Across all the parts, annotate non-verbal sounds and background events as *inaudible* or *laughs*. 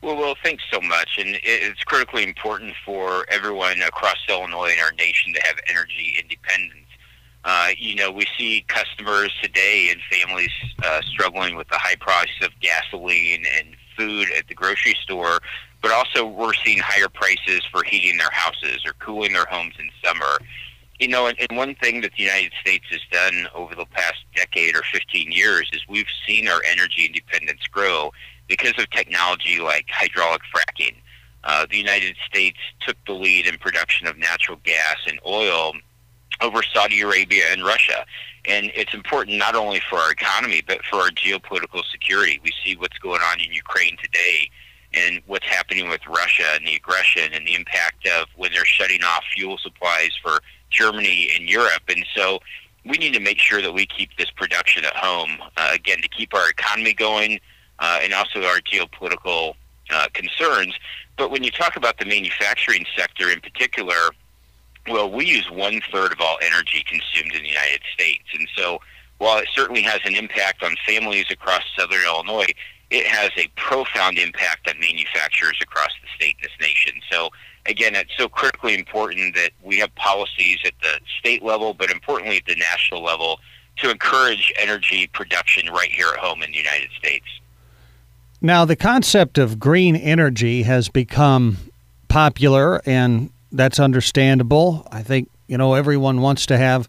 Well, well, thanks so much. And it's critically important for everyone across Illinois and our nation to have energy independence. Uh, you know, we see customers today and families uh, struggling with the high price of gasoline and food at the grocery store, but also we're seeing higher prices for heating their houses or cooling their homes in summer. You know, and, and one thing that the United States has done over the past decade or 15 years is we've seen our energy independence grow because of technology like hydraulic fracking. Uh, the United States took the lead in production of natural gas and oil over Saudi Arabia and Russia. And it's important not only for our economy, but for our geopolitical security. We see what's going on in Ukraine today and what's happening with Russia and the aggression and the impact of when they're shutting off fuel supplies for Germany and Europe. And so we need to make sure that we keep this production at home, uh, again, to keep our economy going uh, and also our geopolitical uh, concerns. But when you talk about the manufacturing sector in particular, well, we use one third of all energy consumed in the United States. And so while it certainly has an impact on families across southern Illinois, it has a profound impact on manufacturers across the state and this nation. So again, it's so critically important that we have policies at the state level, but importantly at the national level to encourage energy production right here at home in the United States. Now, the concept of green energy has become popular and that's understandable. I think, you know, everyone wants to have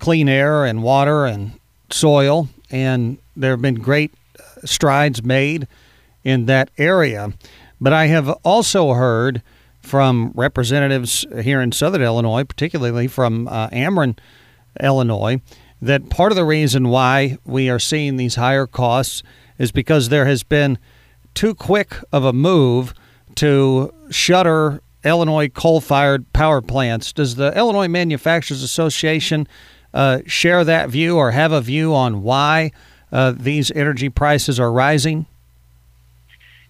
clean air and water and soil, and there have been great strides made in that area. But I have also heard from representatives here in Southern Illinois, particularly from uh, Ameren, Illinois, that part of the reason why we are seeing these higher costs is because there has been too quick of a move to shutter Illinois coal fired power plants. Does the Illinois Manufacturers Association uh, share that view or have a view on why uh, these energy prices are rising?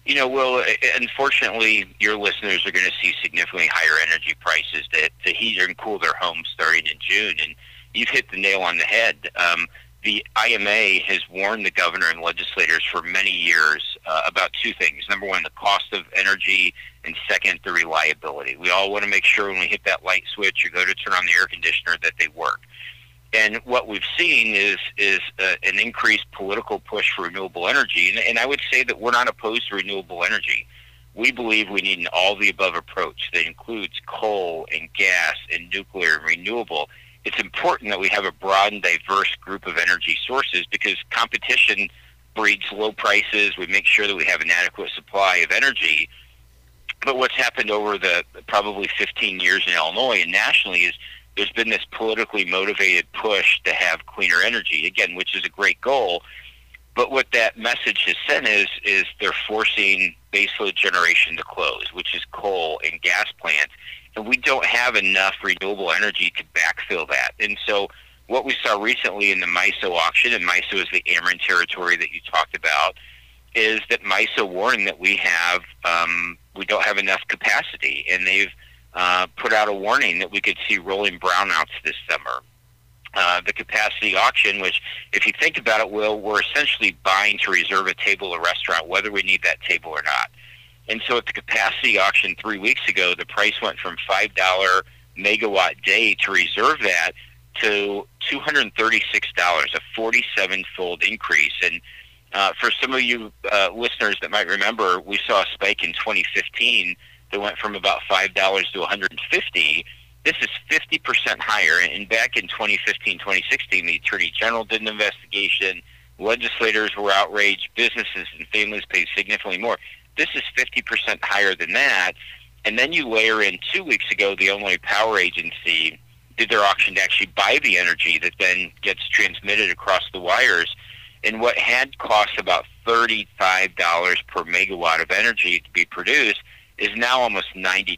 You know, well, unfortunately, your listeners are going to see significantly higher energy prices to, to heat and cool their homes starting in June. And you've hit the nail on the head. Um, the IMA has warned the governor and legislators for many years uh, about two things. Number one, the cost of energy, and second, the reliability. We all want to make sure when we hit that light switch or go to turn on the air conditioner that they work. And what we've seen is is uh, an increased political push for renewable energy. And, and I would say that we're not opposed to renewable energy. We believe we need an all the above approach that includes coal and gas and nuclear and renewable it's important that we have a broad and diverse group of energy sources because competition breeds low prices. We make sure that we have an adequate supply of energy. But what's happened over the probably 15 years in Illinois and nationally is there's been this politically motivated push to have cleaner energy, again, which is a great goal. But what that message has sent is is they're forcing baseload generation to close, which is coal and gas plants we don't have enough renewable energy to backfill that. And so what we saw recently in the MISO auction, and MISO is the Ameren territory that you talked about, is that MISO warned that we have um, we don't have enough capacity, and they've uh, put out a warning that we could see rolling brownouts this summer. Uh, the capacity auction, which, if you think about it, will we're essentially buying to reserve a table at a restaurant, whether we need that table or not. And so at the capacity auction three weeks ago, the price went from $5 megawatt day to reserve that to $236, a 47 fold increase. And uh, for some of you uh, listeners that might remember, we saw a spike in 2015 that went from about $5 to 150 This is 50% higher. And back in 2015, 2016, the Attorney General did an investigation. Legislators were outraged. Businesses and families paid significantly more. This is 50% higher than that. And then you layer in two weeks ago, the Illinois Power Agency did their auction to actually buy the energy that then gets transmitted across the wires. And what had cost about $35 per megawatt of energy to be produced is now almost $90.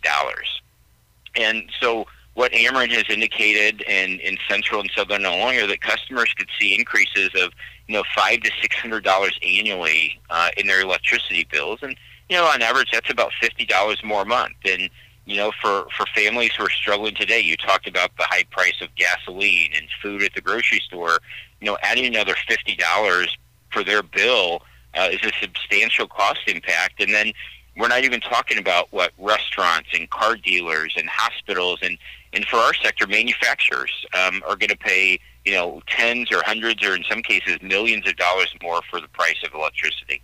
And so what Ameren has indicated in, in central and southern Illinois are that customers could see increases of you know five to six hundred dollars annually uh, in their electricity bills, and you know, on average, that's about fifty dollars more a month. And you know, for for families who are struggling today, you talked about the high price of gasoline and food at the grocery store. You know, adding another fifty dollars for their bill uh, is a substantial cost impact. And then We're not even talking about what restaurants and car dealers and hospitals and, and for our sector, manufacturers um, are going to pay, you know, tens or hundreds or in some cases millions of dollars more for the price of electricity.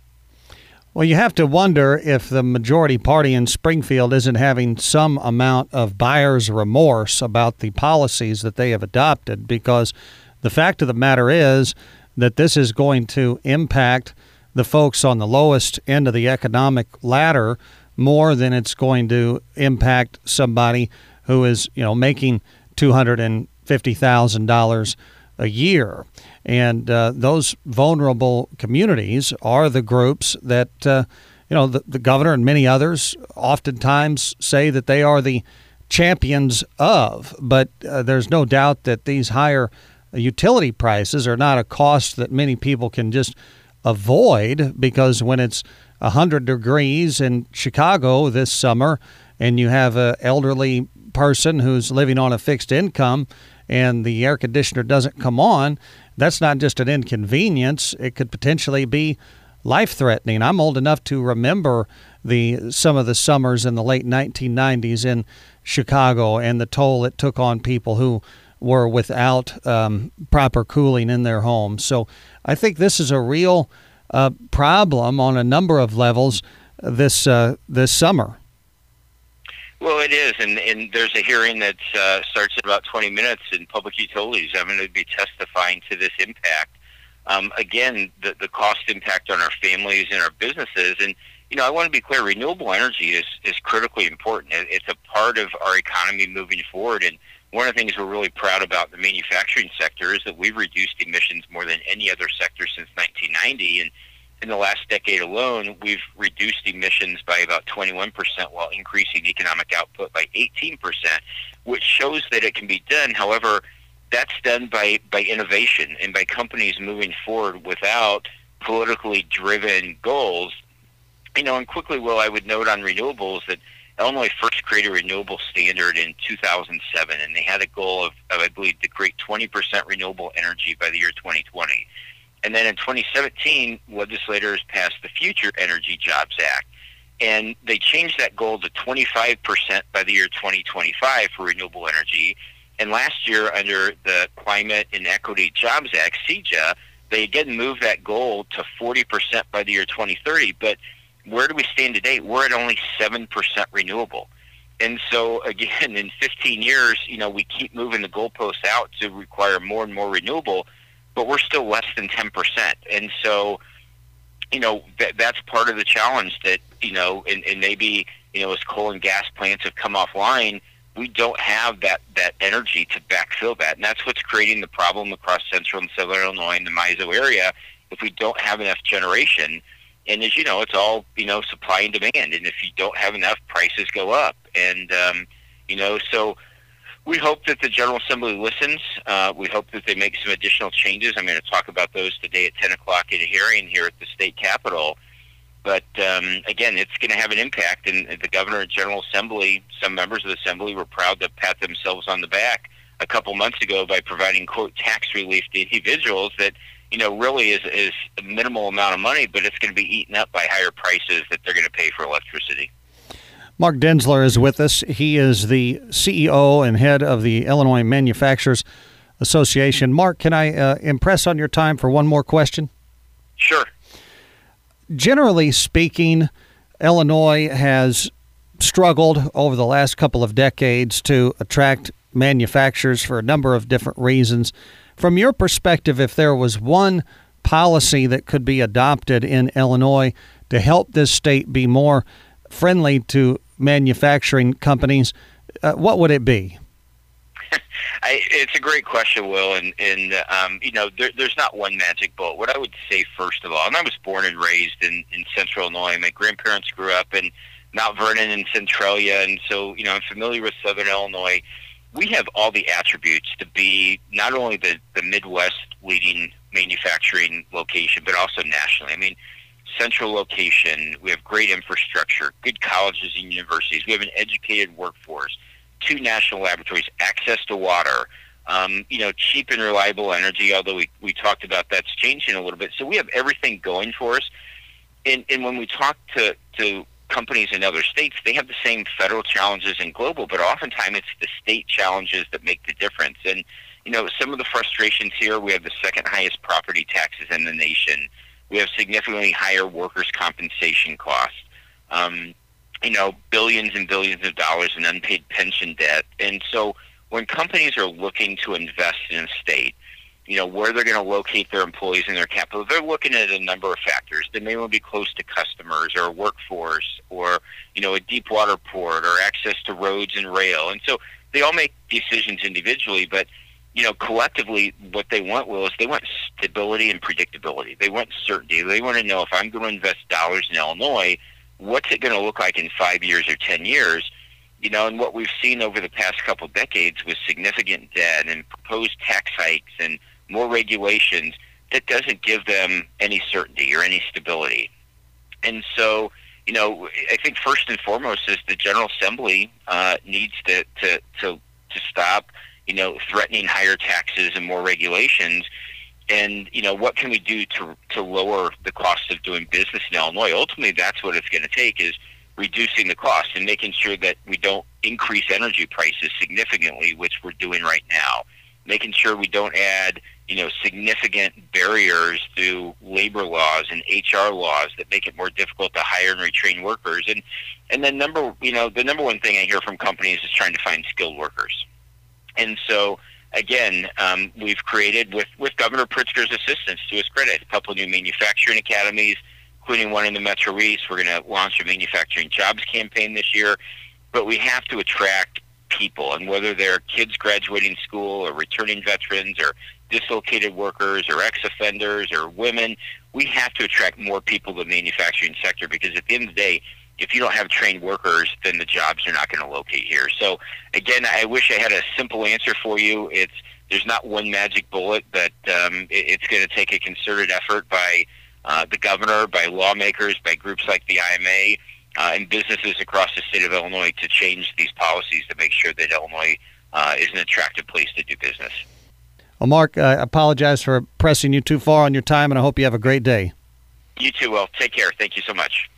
Well, you have to wonder if the majority party in Springfield isn't having some amount of buyer's remorse about the policies that they have adopted because the fact of the matter is that this is going to impact the folks on the lowest end of the economic ladder more than it's going to impact somebody who is, you know, making two hundred and fifty thousand dollars a year. And uh, those vulnerable communities are the groups that, uh, you know, the, the governor and many others oftentimes say that they are the champions of. But uh, there's no doubt that these higher utility prices are not a cost that many people can just avoid because when it's 100 degrees in Chicago this summer and you have an elderly person who's living on a fixed income and the air conditioner doesn't come on, that's not just an inconvenience. It could potentially be life threatening. I'm old enough to remember the some of the summers in the late 1990s in Chicago and the toll it took on people who were without um, proper cooling in their homes. So I think this is a real uh, problem on a number of levels this uh, this summer. Well, it is, and, and there's a hearing that uh, starts in about 20 minutes in Public Utilities. I'm going to be testifying to this impact. Um, again, the, the cost impact on our families and our businesses. And, you know, I want to be clear, renewable energy is, is critically important. It's a part of our economy moving forward. And one of the things we're really proud about the manufacturing sector is that we've reduced emissions more than any other sector since 1990. And in the last decade alone, we've reduced emissions by about 21% while increasing economic output by 18%, which shows that it can be done. However, that's done by, by innovation and by companies moving forward without politically driven goals. You know, and quickly, Will, I would note on renewables that Illinois first created a renewable standard in 2007, and they had a goal of, of I believe, to create 20% renewable energy by the year 2020. And then in 2017, legislators passed the Future Energy Jobs Act. And they changed that goal to 25% by the year 2025 for renewable energy. And last year, under the Climate and Equity Jobs Act, CEJA, they again moved that goal to 40% by the year 2030. But where do we stand today? We're at only 7% renewable. And so, again, in 15 years, you know, we keep moving the goalposts out to require more and more renewable but we're still less than 10%. And so, you know, that, that's part of the challenge that, you know, and, and maybe, you know, as coal and gas plants have come offline, we don't have that, that energy to backfill that. And that's what's creating the problem across central and southern Illinois and the MISO area if we don't have enough generation. And as you know, it's all, you know, supply and demand. And if you don't have enough, prices go up. And, um, you know, so we hope that the General Assembly listens. Uh, we hope that they make some additional changes. I'm going to talk about those today at 10 o'clock in a hearing here at the state capitol. But um, again, it's going to have an impact. And the governor and General Assembly, some members of the Assembly were proud to pat themselves on the back a couple months ago by providing, quote, tax relief to individuals that, you know, really is, is a minimal amount of money, but it's going to be eaten up by higher prices that they're going to pay for electricity. Mark Denzler is with us. He is the CEO and head of the Illinois Manufacturers Association. Mark, can I uh, impress on your time for one more question? Sure. Generally speaking, Illinois has struggled over the last couple of decades to attract manufacturers for a number of different reasons. From your perspective, if there was one policy that could be adopted in Illinois to help this state be more friendly to manufacturing companies, uh, what would it be? *laughs* I, it's a great question, Will, and and um, you know there, there's not one magic bullet. What I would say first of all, and I was born and raised in in Central Illinois. My grandparents grew up in Mount Vernon and Centralia, and so you know I'm familiar with Southern Illinois. We have all the attributes to be not only the the Midwest leading manufacturing location, but also nationally. I mean, central location. We have great infrastructure, good colleges and universities. We have an educated workforce, two national laboratories, access to water, um, you know, cheap and reliable energy, although we, we talked about that's changing a little bit. So we have everything going for us. And, and when we talk to, to companies in other states, they have the same federal challenges and global, but oftentimes it's the state challenges that make the difference. And, you know, some of the frustrations here, we have the second highest property taxes in the nation. We have significantly higher workers' compensation costs. Um, you know, billions and billions of dollars in unpaid pension debt. And so when companies are looking to invest in a state, you know, where they're going to locate their employees and their capital, they're looking at a number of factors. They may want to be close to customers or workforce or, you know, a deep water port or access to roads and rail. And so they all make decisions individually, but, you know, collectively, what they want, Will, is they want stability and predictability. They want certainty. They want to know if I'm going to invest dollars in Illinois, what's it going to look like in five years or 10 years? You know, and what we've seen over the past couple decades with significant debt and proposed tax hikes and more regulations, that doesn't give them any certainty or any stability. And so, you know, I think first and foremost is the General Assembly uh, needs to, to, to, to stop, you know, threatening higher taxes and more regulations. And, you know, what can we do to, to lower the cost of doing business in Illinois? Ultimately, that's what it's going to take is reducing the cost and making sure that we don't increase energy prices significantly, which we're doing right now. Making sure we don't add you know, significant barriers through labor laws and HR laws that make it more difficult to hire and retrain workers. And and then number, you know, the number one thing I hear from companies is trying to find skilled workers. And so again, um, we've created with with Governor Pritzker's assistance to his credit, a couple new manufacturing academies, including one in the Metro East. We're going to launch a manufacturing jobs campaign this year, but we have to attract people, and whether they're kids graduating school or returning veterans or dislocated workers or ex-offenders or women. We have to attract more people to the manufacturing sector because at the end of the day, if you don't have trained workers, then the jobs are not going to locate here. So again, I wish I had a simple answer for you. It's there's not one magic bullet, but um, it, it's going to take a concerted effort by uh, the governor, by lawmakers, by groups like the IMA, uh, and businesses across the state of Illinois to change these policies to make sure that Illinois uh, is an attractive place to do business. Well, Mark, I apologize for pressing you too far on your time, and I hope you have a great day. You too, Will. Take care. Thank you so much.